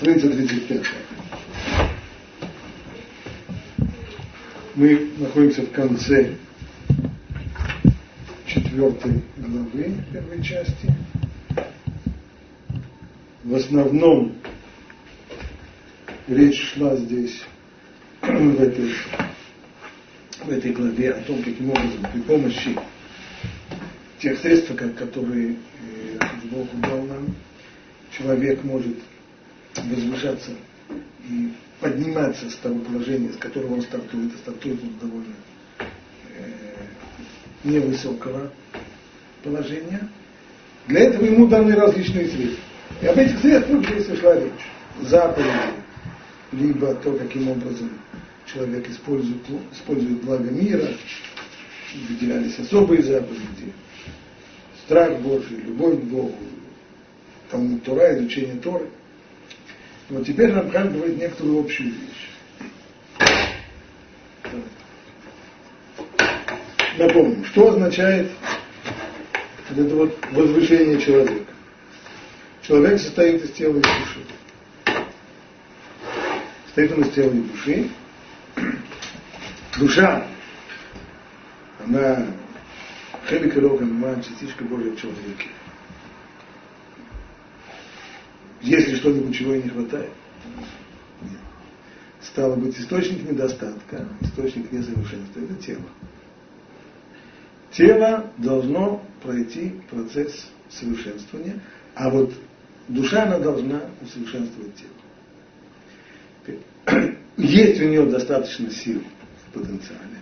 Страница 35. Мы находимся в конце четвертой главы первой части. В основном речь шла здесь в этой, в этой главе о том, каким образом при помощи тех средств, которые э, Бог дал нам, человек может возвышаться и подниматься с того положения, с которого он стартует, и стартует он довольно э, невысокого положения. Для этого ему даны различные средства. И об этих средствах здесь и шла речь. Заповеди, либо то, каким образом человек использует, использует благо мира, выделялись особые заповеди, страх Божий, любовь к Богу, там Тора, изучение Торы. Вот теперь Рамхан говорит некоторую общую вещь. Напомню, что означает вот это вот возвышение человека. Человек состоит из тела и души. Состоит он из тела и души. Душа, она хелик и роган, частичка Божия в человеке. Если что-нибудь чего и не хватает, нет. Стало быть, источник недостатка, источник несовершенства – это тело. Тело должно пройти процесс совершенствования, а вот душа, она должна усовершенствовать тело. Есть у нее достаточно сил в потенциале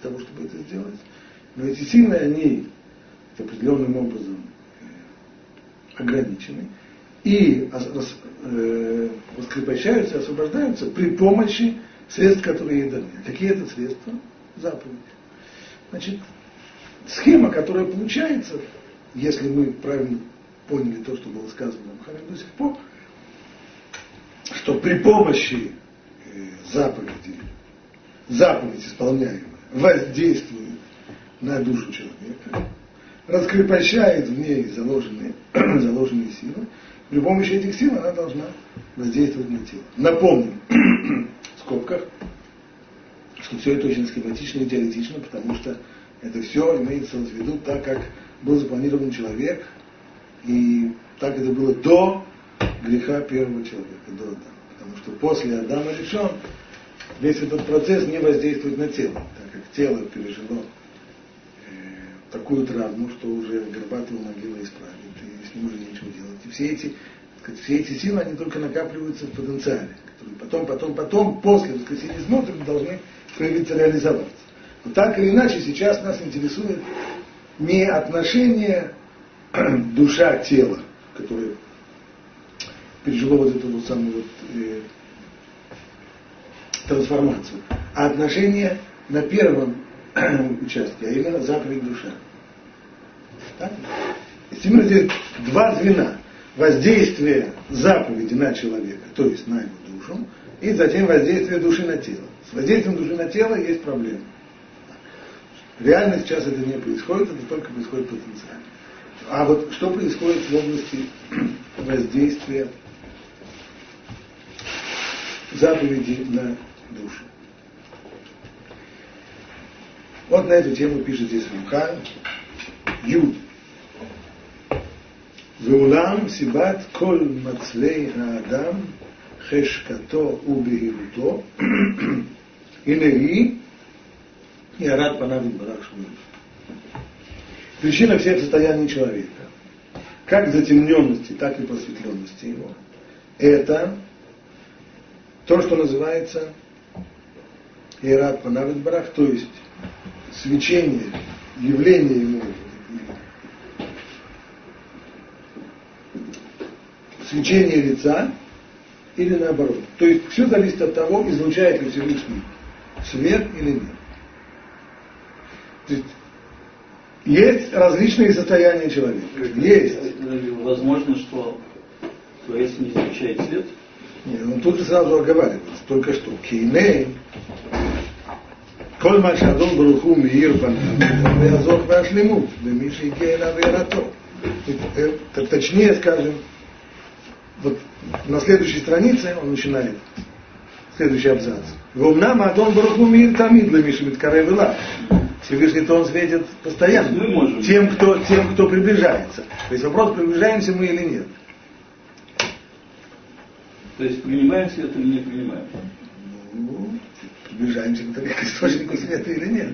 для того, чтобы это сделать, но эти силы, они определенным образом э, ограничены и э, раскрепощаются, освобождаются при помощи средств, которые ей даны. Какие это средства? Заповеди. Значит, схема, которая получается, если мы правильно поняли то, что было сказано Мухаммед до сих пор, что при помощи э, заповеди, заповедь исполняемая, воздействует на душу человека, раскрепощает в ней заложенные, заложенные силы, при помощи этих сил она должна воздействовать на тело. Напомним, в скобках, что все это очень схематично и теоретично, потому что это все имеется в виду так, как был запланирован человек, и так это было до греха первого человека, до Адама. Потому что после Адама решен, весь этот процесс не воздействует на тело, так как тело пережило э, такую травму, что уже горбатую могилу исправит, ним уже нечего делать. И все эти, сказать, все эти силы, они только накапливаются в потенциале, которые потом, потом, потом, после воскресения смотрят, должны проявиться, реализоваться. Но так или иначе, сейчас нас интересует не отношение душа-тело, которое пережило вот эту вот самую вот, э, трансформацию, а отношение на первом участке, а именно заповедь душа. Так? Именно здесь два звена. Воздействие заповеди на человека, то есть на его душу, и затем воздействие души на тело. С воздействием души на тело есть проблема. Реально сейчас это не происходит, это только происходит потенциально. А вот что происходит в области воздействия заповеди на душу? Вот на эту тему пишет здесь Рухан Юд. ואולם סיבת כל מצלי האדם, חשקתו ובהירותו, הנה היא ירד פניו יתברך שמואל. Причина всех состояний человека, как затемненности, так и просветленности его, это то, что называется Ират Панавит Барах, то есть свечение, явление ему свечение лица или наоборот. То есть все зависит от того, излучает ли Всевышний свет или нет. То есть, есть различные состояния человека. Есть. Возможно, что Творец не излучает свет? Нет, он тут же сразу оговаривается, только что. Кейней, כל מה שאדון ברוך הוא מאיר פניו, ויעזור והשלמות למי שהגיע אליו הערתו. Точнее скажем, вот на следующей странице он начинает следующий абзац. Вумнам Адон Баруху Мир Тамид Ламишимит Каревила. Всевышний то он светит постоянно. Мы можем. Тем кто, тем, кто приближается. То есть вопрос, приближаемся мы или нет. То есть принимаем свет или не принимаем? Ну, приближаемся к источнику света или нет.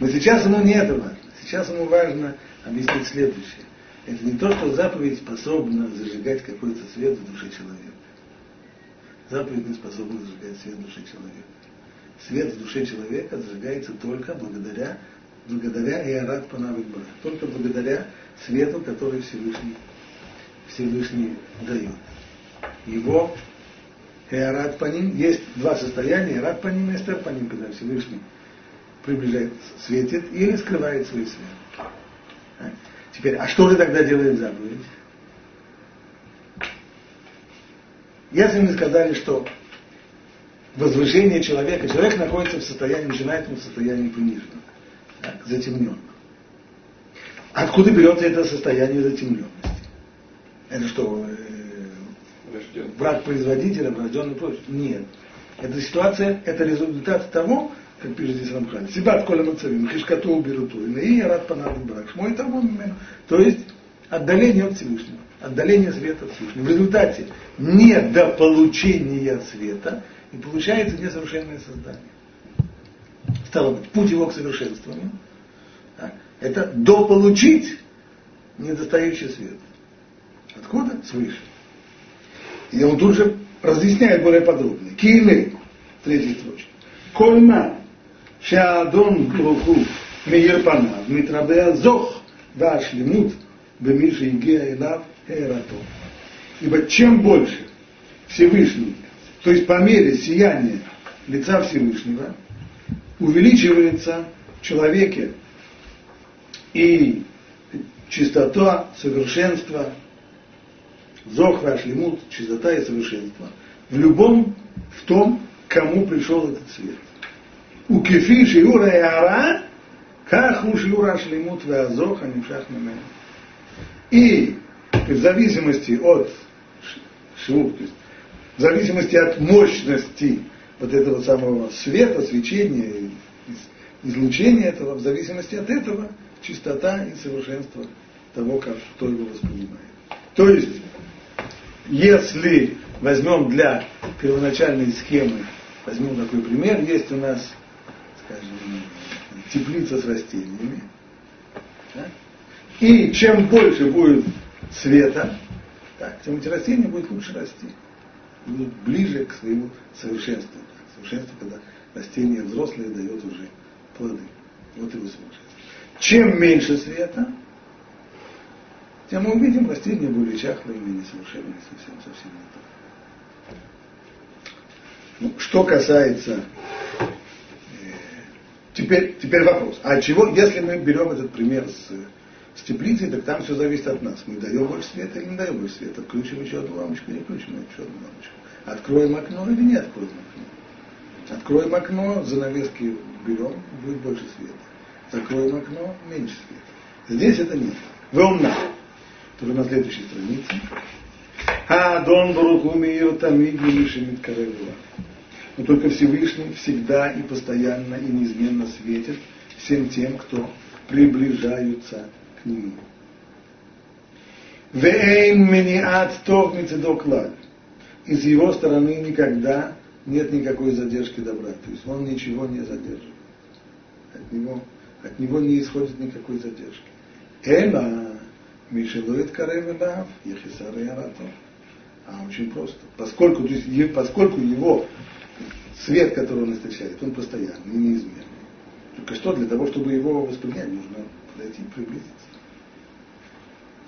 Но сейчас ему не это важно. Сейчас ему важно объяснить следующее. Это не то, что заповедь способна зажигать какой-то свет в душе человека. Заповедь не способна зажигать свет в душе человека. Свет в душе человека зажигается только благодаря, благодаря Иарат Панавит Бра. Только благодаря свету, который Всевышний, Всевышний дает. Его Иарат Паним, есть два состояния, Иарат Паним и Эстер Паним, когда Всевышний приближается, светит или скрывает свой свет. Теперь, а что же тогда делает заповедь? Если мы сказали, что возвышение человека, человек находится в состоянии, начинает в состоянии приниженного, так, затемненного. Откуда берется это состояние затемненности? Это что, э, брак производителя, врожденный прочее? Нет. Эта ситуация, это результат того, как пишет здесь Рамхан, Сибат коля мацавим, хишкату уберуту, и рад панарный брак, шмой того То есть отдаление от Всевышнего, отдаление света от Всевышнего. В результате недополучения света и получается несовершенное создание. Стало быть, путь его к совершенствованию это дополучить недостающий свет. Откуда? Свыше. И он тут же разъясняет более подробно. Киилей, третья строчка. Кольма שהאדון ברוך הוא מאיר פניו, מתרבה הזוך והשלמות במי שהגיע אליו הערתו. Ибо чем больше Всевышний, то есть по мере сияния лица Всевышнего, увеличивается в человеке и чистота, совершенство, зохра, шлемут, чистота и совершенство в любом, в том, кому пришел этот свет. Шиура яра, как у шиура шлемут веазох, а немшах мемен. И в зависимости от шиур, то есть в зависимости от мощности вот этого самого света, свечения, излучения этого, в зависимости от этого чистота и совершенство того, как кто его воспринимает. То есть, если возьмем для первоначальной схемы, возьмем такой пример, есть у нас скажем, теплица с растениями. Да? И чем больше будет света, так, тем эти растения будут лучше расти. Будут ближе к своему совершенству. Совершенство, когда растение взрослое дает уже плоды. Вот его совершенство. Чем меньше света, тем мы увидим растения более чахлые, менее совершенные, совсем, совсем не то. Ну, что касается Теперь, теперь вопрос. А чего, если мы берем этот пример с, с теплицей, так там все зависит от нас. Мы даем больше света или не даем больше света. Включим еще одну лампочку, не включим еще одну лампочку. Откроем окно или не откроем окно. Откроем окно, занавески берем, будет больше света. Закроем окно, меньше света. Здесь это нет. Волна. Тоже на следующей странице. А Дон Баруху Мир Тамид Мишимит Каревила но только Всевышний всегда и постоянно и неизменно светит всем тем, кто приближаются к Нему. Вейн мениат тох мицедоклаль. И с его стороны никогда нет никакой задержки добра. То есть он ничего не задерживает. От него, от него не исходит никакой задержки. Эла Мишелует Каревелав, Ехисар Яратов. А очень просто. Поскольку, то есть, поскольку его свет, который он источает, он постоянный, неизменный. Только что для того, чтобы его воспринять, нужно подойти и приблизиться.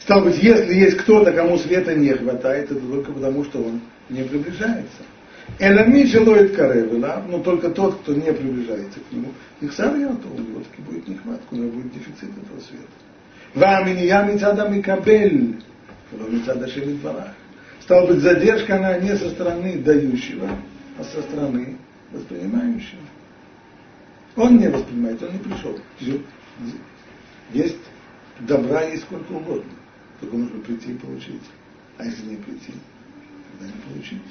Стало быть, если есть кто-то, кому света не хватает, это только потому, что он не приближается. Элами желает каревела, но только тот, кто не приближается к нему, их я, то у него таки будет нехватка, у него будет дефицит этого света. Ваминия мицада микабель, мицада шелитварах. Стало быть, задержка, она не со стороны дающего, а со стороны воспринимающего. Он не воспринимает, он не пришел. Есть добра есть сколько угодно, только нужно прийти и получить. А если не прийти, тогда не получить.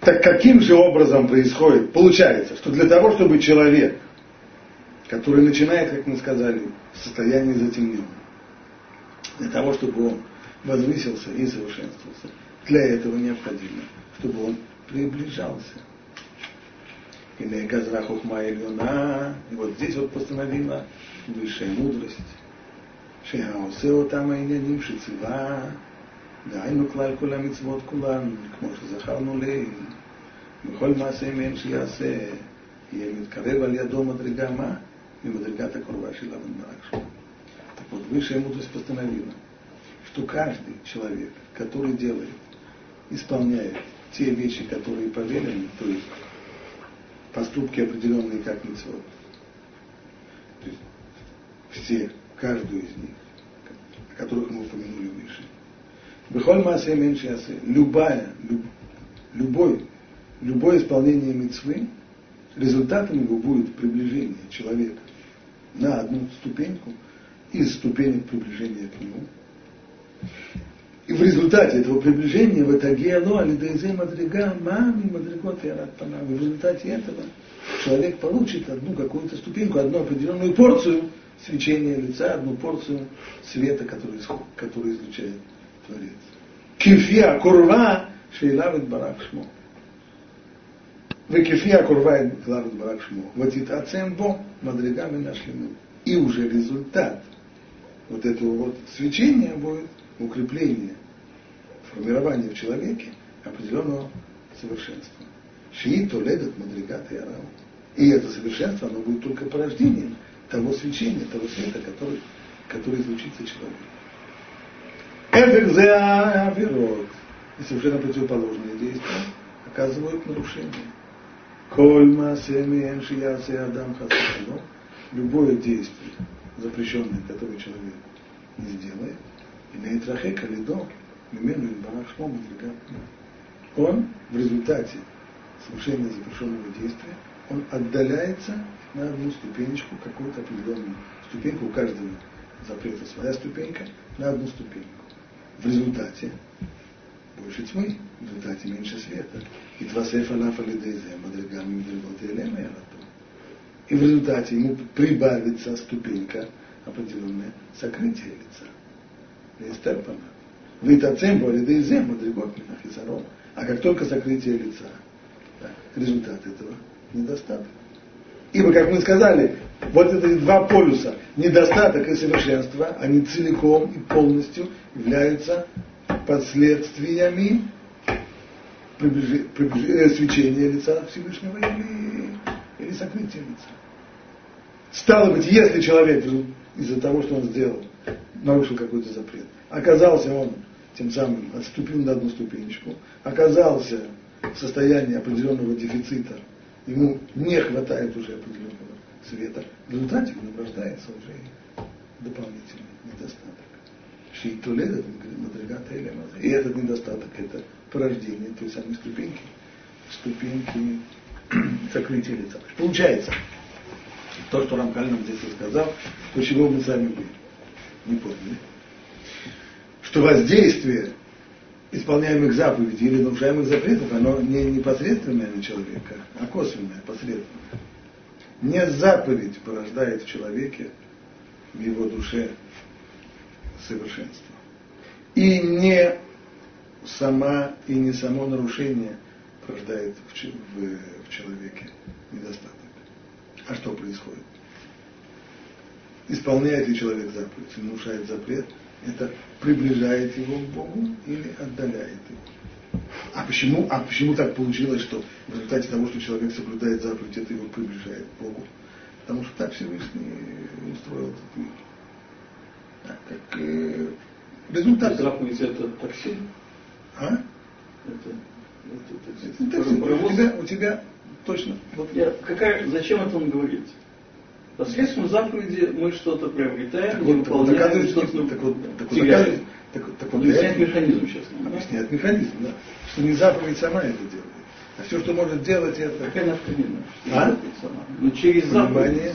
Так каким же образом происходит? Получается, что для того, чтобы человек, который начинает, как мы сказали, в состоянии затемнения, для того, чтобы он возвысился и совершенствовался, для этого необходимо, чтобы он приближался. И на Газра Хухма Ильона, и вот здесь вот постановила высшая мудрость. שהעושה там העניינים שציווה, דהיינו כלל כל המצוות כולן, כמו שזכרנו לעיל, בכל מעשה מהם שיעשה, יהיה מתקרב על ידו מדרגה מה? ממדרגת הקרובה של אבן ברק Так вот, высшая мудрость постановила, что каждый человек, который делает, исполняет те вещи, которые повелены, то есть поступки определенные как митцвот, то есть все, каждую из них, о которых мы упомянули выше. Бехоль Маасе меньше Любая, люб, любой, любое исполнение мецвы, результатом его будет приближение человека на одну ступеньку из ступенек приближения к нему. И в результате этого приближения в итоге оно алидейзе мадрига мами мадригот и В результате этого человек получит одну какую-то ступеньку, одну определенную порцию свечения лица, одну порцию света, который, который излучает Творец. Кифия курва шейлавит барак шмо. Векифия курва лавит барак шмо. Вот ацем бо мадригами нашли И уже результат вот этого вот свечения будет укрепление, формирование в человеке определенного совершенства. Шиит толедет мадригат и арау. И это совершенство, оно будет только порождением того свечения, того света, который, который излучится человек. Эффект авирот. И совершенно противоположные действия оказывают нарушение. Коль масеми эншиясе адам хасахано. Любое действие, запрещенное, которое человек не сделает, имеет рахе калидо, мимену барахшмо Он в результате совершения запрещенного действия, он отдаляется на одну ступенечку, какую-то определенную ступеньку, у каждого запрета своя ступенька, на одну ступеньку. В результате больше тьмы, в результате меньше света. И два сейфа лидезе, мадригами мидригот и в результате ему прибавится ступенька определенное сокрытие лица. Вестерпана. Витацем болидезе, мадригот минахизарон. А как только сокрытие лица, результат этого недостаток. Ибо, как мы сказали, вот эти два полюса, недостаток и совершенство, они целиком и полностью являются последствиями приближи, приближи, э, свечения лица Всевышнего или, или сокрытия лица. Стало быть, если человек из-за того, что он сделал, нарушил какой-то запрет, оказался он тем самым отступил на одну ступенечку, оказался в состоянии определенного дефицита. Ему не хватает уже определенного света, в результате он рождается уже дополнительный недостаток. Шиитулед И этот недостаток это порождение той самой ступеньки, ступеньки сокрытия лица. Получается, то, что Рамкаль нам здесь рассказал, то, чего мы сами были, не поняли, что воздействие исполняемых заповедей или нарушаемых запретов, оно не непосредственное на человека, а косвенное, посредственное. Не заповедь порождает в человеке, в его душе совершенство. И не сама, и не само нарушение порождает в, в, в человеке недостаток. А что происходит? Исполняет ли человек заповедь, нарушает запрет – это приближает его к Богу или отдаляет его. А почему, а почему так получилось, что в результате того, что человек соблюдает заповедь, это его приближает к Богу? Потому что так Всевышний устроил этот мир. Так, как э, результат. Заповедь это такси? А? Это, это, это, это такси. У тебя, у тебя точно. Вот я, какая, зачем это он говорит? Посредством заповеди мы что-то приобретаем, так вот, выполняем, что-то так вот, так вот, теряем. Так, так вот, объясняет механизм сейчас. Объясняет механизм, да. Что не заповедь сама это делает. А все, что может делать, это... Какая необходима? А? Ну, через заповедь.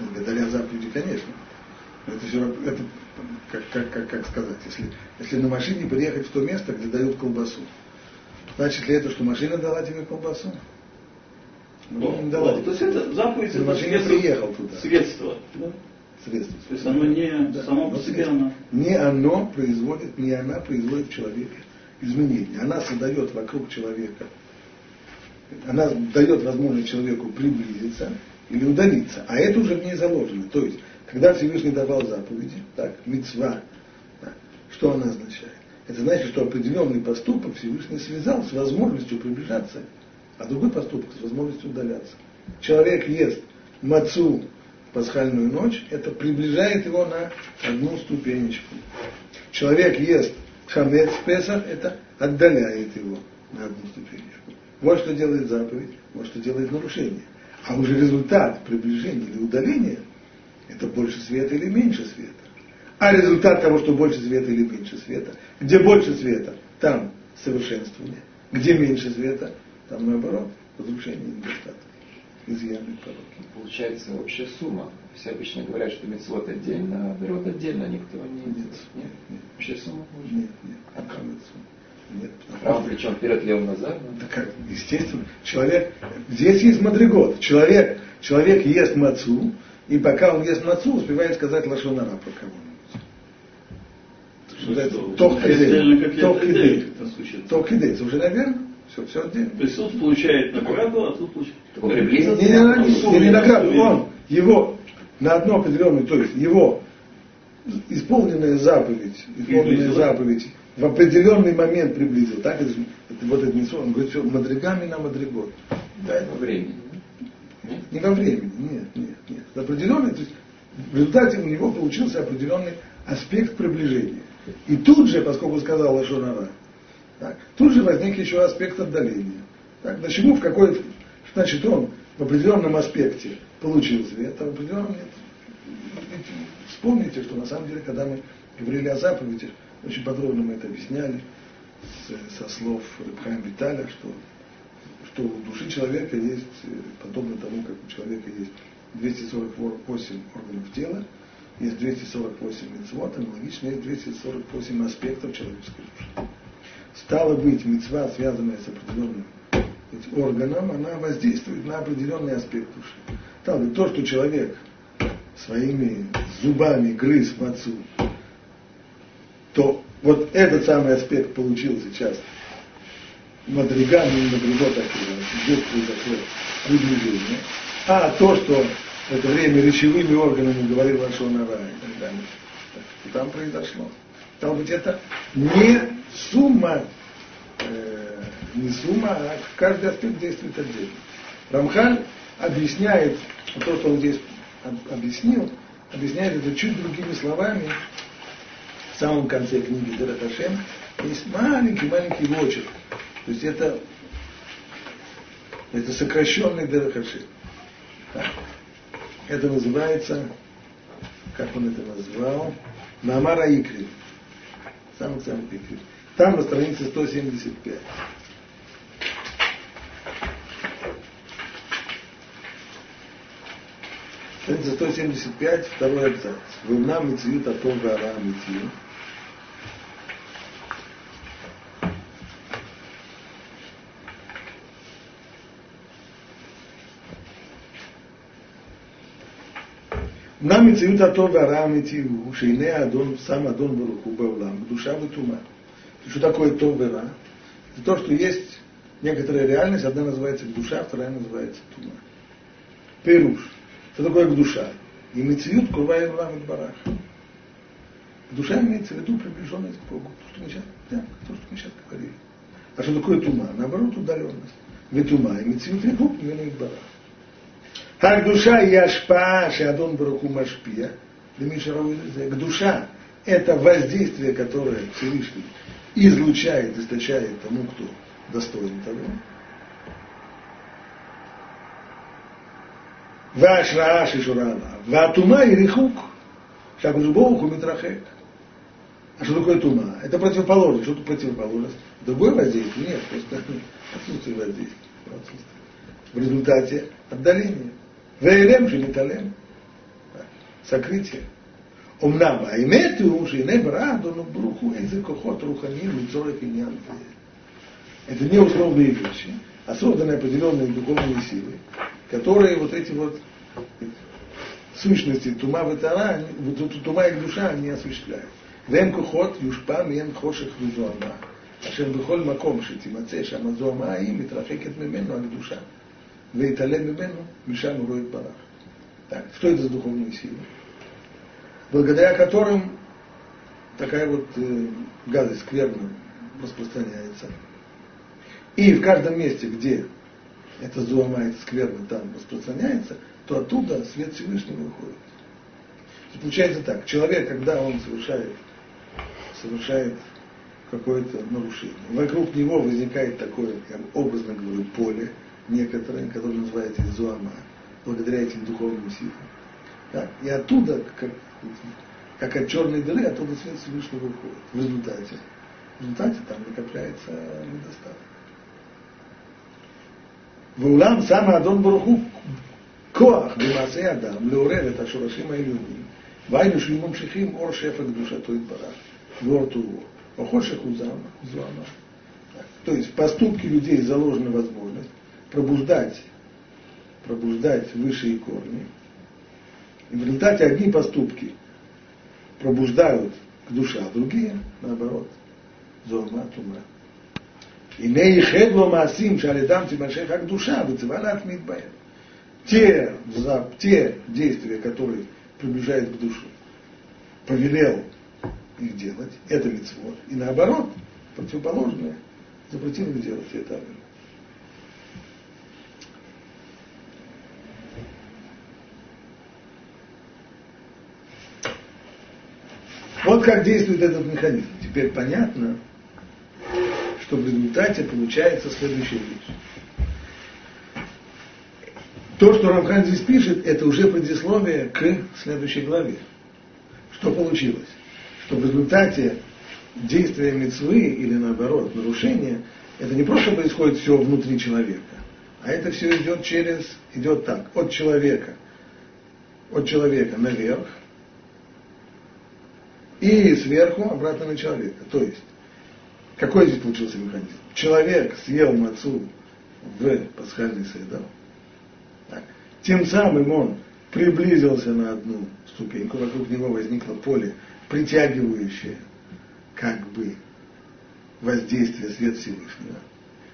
Благодаря заповеди, конечно. Это все это, как, как, как, как сказать, если, если на машине приехать в то место, где дают колбасу, значит ли это, что машина дала тебе колбасу? Ну, не дала. То есть это заповедь, это средство, приехал туда. средство. Да? Средство. То есть оно не да. само по себе оно. Не оно производит, не она производит в человеке изменения. Она создает вокруг человека, она дает возможность человеку приблизиться или удалиться. А это уже в ней заложено. То есть, когда Всевышний давал заповеди, так, мецва, да, что она означает? Это значит, что определенный поступок Всевышний связал с возможностью приближаться а другой поступок с возможностью удаляться. Человек ест мацу в пасхальную ночь, это приближает его на одну ступенечку. Человек ест хамец в Песах, это отдаляет его на одну ступенечку. Вот что делает заповедь, вот что делает нарушение. А уже результат приближения или удаления, это больше света или меньше света. А результат того, что больше света или меньше света, где больше света, там совершенствование. Где меньше света, там наоборот, разрушение недостаток, изъяны пороки. Получается общая сумма. Все обычно говорят, что мецвод отдельно, а берет отдельно никто не нет. Нет, нет. нет. Общая сумма? Нет, нет. А как Нет. Право причем вперед, левым назад? Да как, естественно. Человек, здесь есть мадригот. Человек, человек ест мацу, и пока он ест мацу, успевает сказать лошонара про кого-нибудь. Ток кидей. Ток кидей. Ток кидей. Совершенно верно. Все, все отдельно. То есть тут получает награду, а тут получает... Он приблизился? Не, не, не, не награду, он, его на одно определенное, то есть его исполненная заповедь, исполненная заповедь в определенный момент приблизил. Так это, это вот это не сон, он говорит, все, мадригами на мадригот. Да, во времени. Нет? Не во времени, нет, нет, нет. Определенный, то есть в результате у него получился определенный аспект приближения. И тут же, поскольку сказал Лашонара, так. Тут же возник еще аспект отдаления. Так. Почему в какой значит он в определенном аспекте получил свет, а в определенном нет. Вспомните, что на самом деле, когда мы говорили о заповедях, очень подробно мы это объясняли со слов Рыбхайм Виталя, что, что у души человека есть, подобно тому, как у человека есть 248 органов тела, есть 248 мецвод, аналогично есть 248 аспектов человеческой души. Стало быть, мецва, связанная с определенным органом, она воздействует на определенный аспект души. Стало быть, то, что человек своими зубами грыз мацу, то вот этот самый аспект получил сейчас Мадрига, не Мадриго так здесь произошло приближение. А то, что в это время речевыми органами говорил Ашонара и так далее, там произошло. Стало быть, это не сумма, э, не сумма, а каждый аспект действует отдельно. Рамхаль объясняет, то, что он здесь объяснил, объясняет это чуть другими словами. В самом конце книги Дарахашем есть маленький-маленький вочерк. То есть это, это сокращенный Дарахашем. Это называется, как он это назвал, Намара Икри. Самый-самый Икри. Там на странице 175. Страница 175, второй абзац. Вымна мецию атом вара мецию. מה מציאות הטוב והרע האמיתי הוא שהנה האדון, שם אדון ברוך הוא בעולם, קדושה וטומאה. Что такое то вера? Это то, что есть некоторая реальность, одна называется душа, вторая называется тума. Перуш. Что такое душа? И мецеют курва и барах. Душа имеется в виду приближенность к Богу. То, что мы сейчас, да, то, что мы сейчас говорили. А что такое тума? Наоборот, удаленность. Ведь тума и мецеют регук не барах. Так душа и ашпа, шеадон бараху машпия, к душа это воздействие, которое Всевышний излучает, источает тому, кто достоин того. וההשראה ששורה עליו, והטומאה היא ריחוק, שהקדוש ברוך הוא מתרחק. А что такое тума? Это противоположность. Что тут противоположность? Другое воздействие? Нет, просто отсутствие воздействия. В результате отдаления. Вейлем же металем. Сокрытие. אמנם האמת הוא שהנה ברא אדונו ברוך הוא איזה כוחות руханим לצורך עניין זה. Это не условные вещи, а созданы определенные духовные силы, которые вот эти вот сущности тума ветара, тума и душа они осуществляют. והם כוחות יושפע מהם חושך וזוהמה, אשר בכל מקום שתימצא שם הזוהמה ההיא מתרחקת ממנו הקדושה, Вейталем и Бену, Мишам Роид Барах. Так, что это за духовные силы? Благодаря которым такая вот э, гадость скверна распространяется. И в каждом месте, где это зуама, это скверно там распространяется, то оттуда свет Всевышнего выходит. И получается так, человек, когда он совершает, совершает какое-то нарушение, вокруг него возникает такое, я образно говорю, поле – некоторое, которое называется зуама, благодаря этим духовным силам. Так? И оттуда, как, как от черной дыры, оттуда свет Всевышнего выходит. В результате. В результате там накопляется недостаток. ואולם שם האדון ברוך הוא כוח במעשה אדם לעורר את השורשים העליונים, והיינו שהם ממשיכים אור שפע קדושתו יתברך, ואור טובו, а хошек узама, зуама. То есть в поступке людей заложена возможность пробуждать, пробуждать высшие корни. И в результате одни поступки пробуждают к душе, а другие, наоборот, зорма тума. И не ихедло маасим шалидам тимаше как душа, выцевала от мидбаэм. Те, те действия, которые приближают к душе, повелел их делать, это мецвод. И наоборот, противоположное, запретил их делать, это авель. Как действует этот механизм. Теперь понятно, что в результате получается следующая вещь. То, что Рамхан здесь пишет, это уже предисловие к следующей главе. Что получилось? Что в результате действия мецвы или наоборот нарушения, это не просто происходит все внутри человека, а это все идет через, идет так, от человека, от человека наверх и сверху обратно на человека. То есть какой здесь получился механизм? Человек съел мацу в пасхальный седр, так. тем самым он приблизился на одну ступеньку, вокруг него возникло поле, притягивающее как бы воздействие свет Всевышнего,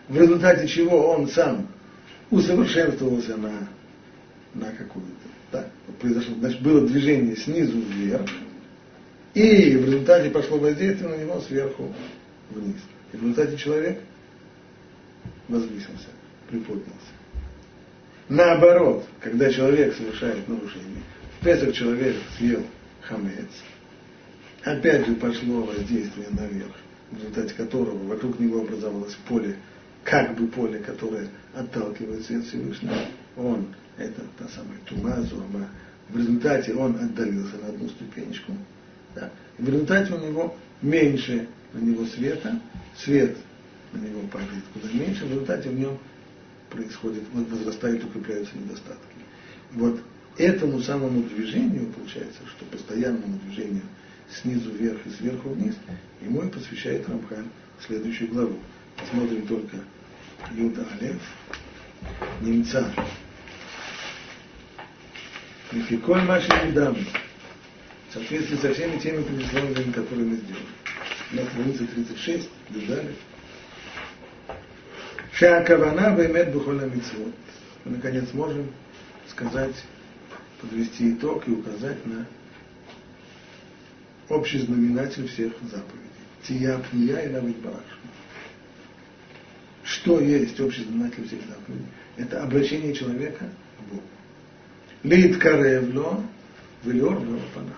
в результате чего он сам усовершенствовался на, на какую-то. Так, произошло, значит, было движение снизу вверх, и в результате пошло воздействие на него сверху вниз. И в результате человек возвысился, приподнялся. Наоборот, когда человек совершает нарушение, в Песах человек съел хамец, опять же пошло воздействие наверх, в результате которого вокруг него образовалось поле, как бы поле, которое отталкивает свет Всевышнего. Он, это та самая тума, зуама, в результате он отдалился на одну ступенечку. Да. В результате у него меньше на него света, свет на него падает куда меньше, в результате в нем происходит, возрастают и укрепляются недостатки. Вот этому самому движению, получается, что постоянному движению снизу вверх и сверху вниз, ему и посвящает Рамхан следующую главу. Посмотрим только Юда Алев, немца. Лификоль Маши Юдам. В соответствии со всеми теми предисловиями, которые мы сделали на странице 36, Дудали. Шеакавана баймет бухоля митцвот. Мы, наконец, можем сказать, подвести итог и указать на общий знаменатель всех заповедей. Тия пния и равит барашма. Что есть общий знаменатель всех заповедей? Это обращение человека к Богу. Лид каревло, велиор пана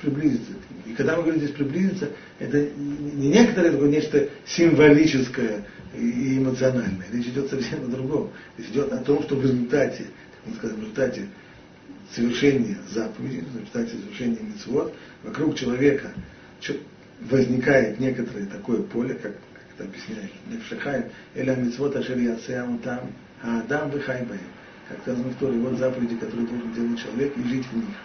приблизиться к нему. И когда мы говорим здесь приблизиться, это не некоторое такое нечто символическое и эмоциональное. Речь идет совсем о другом. Речь идет о том, что в результате, так мы скажем, в результате совершения заповедей, в результате совершения мецвод, вокруг человека возникает некоторое такое поле, как, как это объясняет Невшахаем, или мецвод ашер яцеам там, а адам вихай Как сказано в Торе, вот заповеди, которые должен делать человек, и жить в них.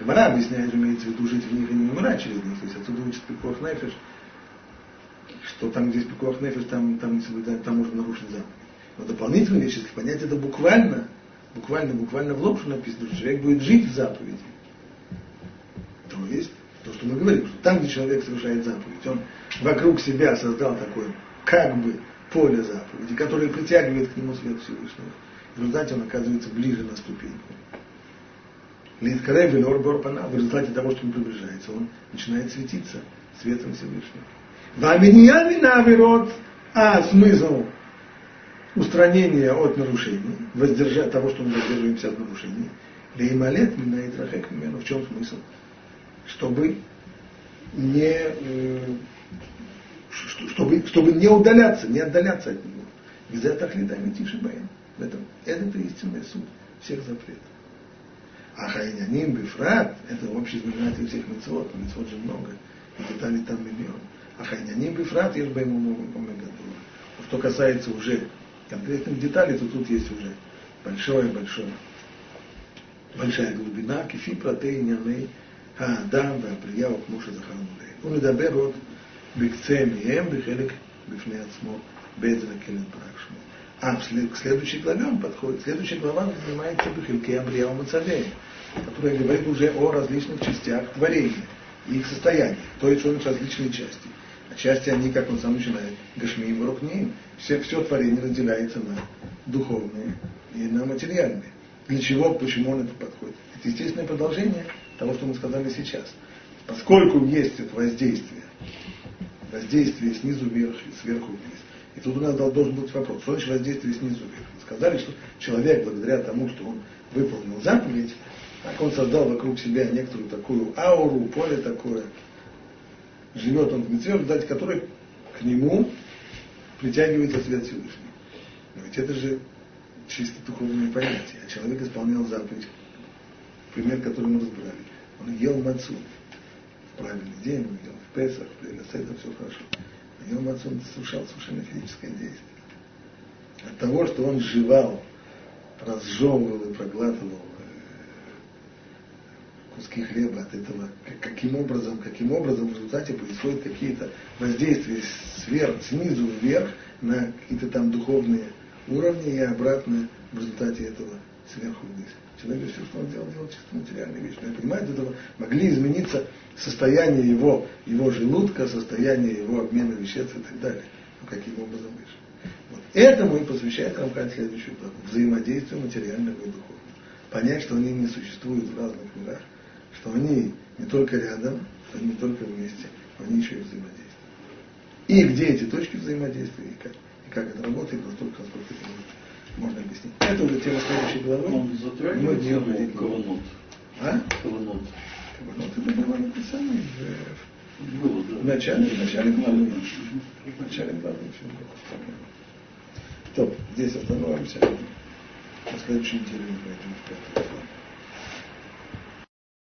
Гмара объясняет, имеется в виду жить в них и не умирать через них. То есть отсюда учит Пикох Нефиш, что там, где есть Пикох Нефиш, там, там, там, можно нарушить заповедь. Но дополнительно, если понять это буквально, буквально, буквально в лоб, что написано, что человек будет жить в заповеди. То есть, то, что мы говорим, что там, где человек совершает заповедь, он вокруг себя создал такое, как бы, поле заповеди, которое притягивает к нему свет Всевышнего. В результате он оказывается ближе на ступеньку. В результате того, что он приближается, он начинает светиться светом Всевышнего. Ваминьямина верот, а смысл устранения от нарушений, воздержать того, что мы воздерживаемся от нарушений. Леймалет мина и трахек в чем смысл? Чтобы не, э, чтобы, чтобы не удаляться, не отдаляться от него. Из этого хлитами тише боим. В этом, это истинная суть всех запретов. А хайняним бифрат, это общий знаменатель всех мецвод, мецвод же много, и деталей там миллион. А хайняним бифрат, ешь байму омегадура. Что касается уже конкретных деталей, то тут есть уже большое-большое, большая глубина, кифи протей ענייני האדם והבריאה וכמו שזכרנו לעיל. הוא מדבר עוד בקצה מהם בחלק בפני עצמו באיזה לקלת ברק שמו. А к следующей главе он подходит. Следующая глава занимается Бехильке Абрия Мацавея, которая говорит уже о различных частях творения и их состояниях. То есть он различные части. А части они, как он сам начинает, Гашми и Рухни, все, все творение разделяется на духовные и на материальные. Для чего, почему он это подходит? Это естественное продолжение того, что мы сказали сейчас. Поскольку есть это воздействие, воздействие снизу вверх и сверху вниз, и тут у нас должен быть вопрос, что значит воздействие снизу вверх? Сказали, что человек, благодаря тому, что он выполнил заповедь, так он создал вокруг себя некоторую такую ауру, поле такое, живет он в митцве, в результате которой к нему притягивается свет Всевышний. Но ведь это же чисто духовное понятие. А человек исполнял заповедь, пример, который мы разбирали. Он ел мацу в правильный день, он ел в Песах, в Седа, все хорошо. А ел мацу, он совершал совершенно физическое действие. От того, что он жевал, разжевывал и проглатывал куски хлеба от этого, каким образом, каким образом в результате происходят какие-то воздействия сверх, снизу вверх на какие-то там духовные уровни и обратно в результате этого сверху вниз. Человек все, что он делал, делал чисто материальные вещи. Но я понимаю, этого могли измениться состояние его, его желудка, состояние его обмена веществ и так далее. Но каким образом выше. Вот. Этому и посвящает Рамхан следующую главу. Взаимодействию материального и духовного. Понять, что они не существуют в разных мирах, что они не только рядом, что они не только вместе, они еще и взаимодействуют. И где эти точки взаимодействия, и как, и как это работает, настолько, насколько это можно, можно объяснить. Это уже тема следующей главы. Он затрагивает тему каванот. А? Каванот. Каванот это было написано в, было, да. в начале, в начале главы. В начале главы все было. То, здесь остановимся. На следующей неделе мы пойдем в пятую главу.